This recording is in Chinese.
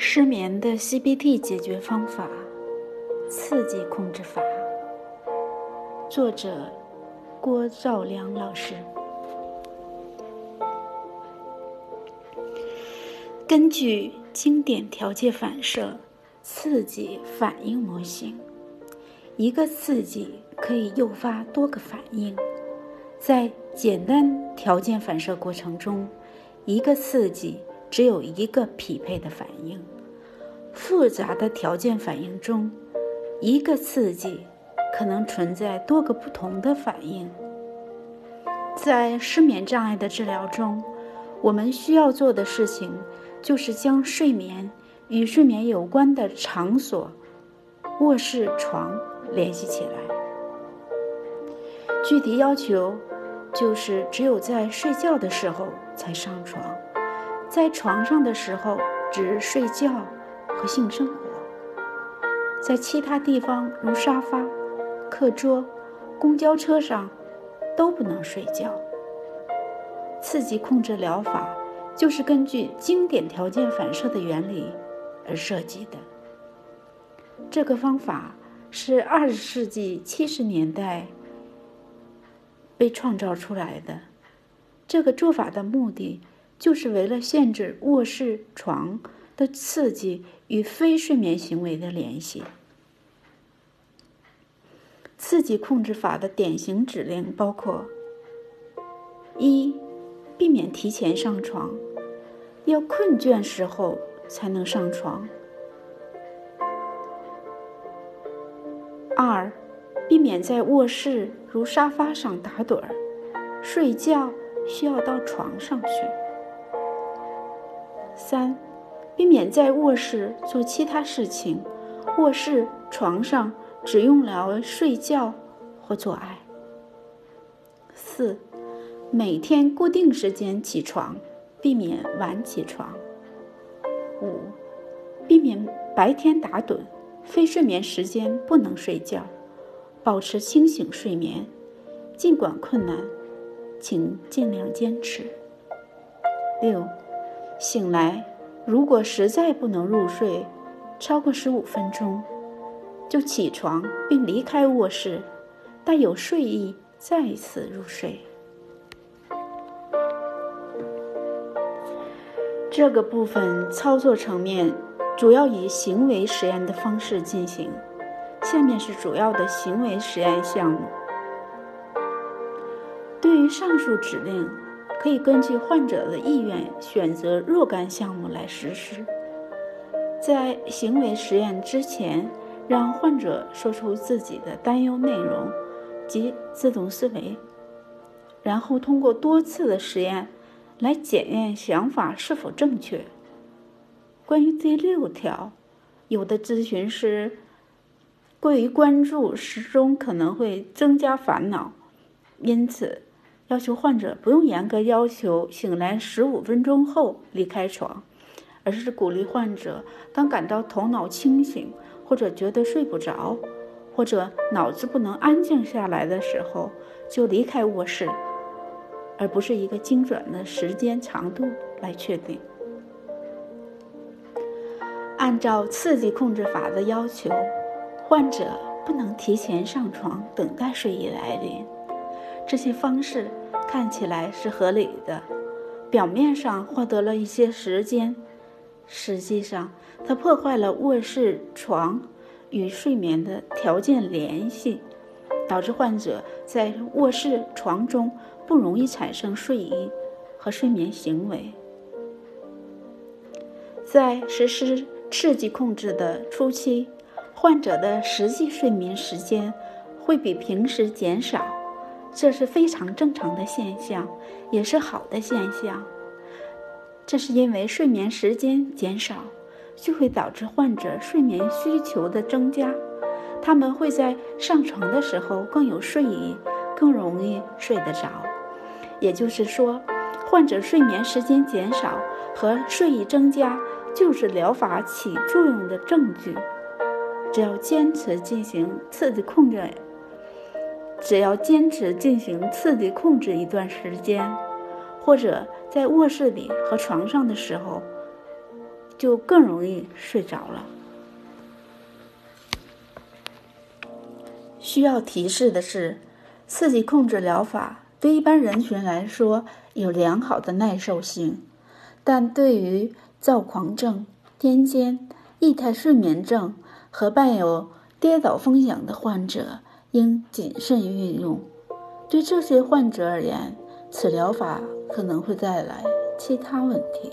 失眠的 CBT 解决方法，刺激控制法。作者：郭兆良老师。根据经典条件反射刺激反应模型，一个刺激可以诱发多个反应。在简单条件反射过程中，一个刺激。只有一个匹配的反应。复杂的条件反应中，一个刺激可能存在多个不同的反应。在失眠障碍的治疗中，我们需要做的事情就是将睡眠与睡眠有关的场所——卧室、床联系起来。具体要求就是只有在睡觉的时候才上床。在床上的时候，只睡觉和性生活；在其他地方，如沙发、课桌、公交车上，都不能睡觉。刺激控制疗法就是根据经典条件反射的原理而设计的。这个方法是二十世纪七十年代被创造出来的。这个做法的目的。就是为了限制卧室床的刺激与非睡眠行为的联系。刺激控制法的典型指令包括：一、避免提前上床，要困倦时候才能上床；二、避免在卧室如沙发上打盹儿，睡觉需要到床上去。三，避免在卧室做其他事情，卧室床上只用来睡觉或做爱。四，每天固定时间起床，避免晚起床。五，避免白天打盹，非睡眠时间不能睡觉，保持清醒睡眠，尽管困难，请尽量坚持。六。醒来，如果实在不能入睡，超过十五分钟，就起床并离开卧室，待有睡意再次入睡。这个部分操作层面主要以行为实验的方式进行。下面是主要的行为实验项目。对于上述指令。可以根据患者的意愿选择若干项目来实施。在行为实验之前，让患者说出自己的担忧内容及自动思维，然后通过多次的实验来检验想法是否正确。关于第六条，有的咨询师过于关注时钟可能会增加烦恼，因此。要求患者不用严格要求醒来十五分钟后离开床，而是鼓励患者当感到头脑清醒，或者觉得睡不着，或者脑子不能安静下来的时候就离开卧室，而不是一个精准的时间长度来确定。按照刺激控制法的要求，患者不能提前上床等待睡意来临。这些方式看起来是合理的，表面上获得了一些时间，实际上它破坏了卧室床与睡眠的条件联系，导致患者在卧室床中不容易产生睡意和睡眠行为。在实施刺激控制的初期，患者的实际睡眠时间会比平时减少。这是非常正常的现象，也是好的现象。这是因为睡眠时间减少，就会导致患者睡眠需求的增加，他们会在上床的时候更有睡意，更容易睡得着。也就是说，患者睡眠时间减少和睡意增加，就是疗法起作用的证据。只要坚持进行刺激控制。只要坚持进行刺激控制一段时间，或者在卧室里和床上的时候，就更容易睡着了。需要提示的是，刺激控制疗法对一般人群来说有良好的耐受性，但对于躁狂症、癫痫、异态睡眠症和伴有跌倒风险的患者应谨慎运用。对这些患者而言，此疗法可能会带来其他问题。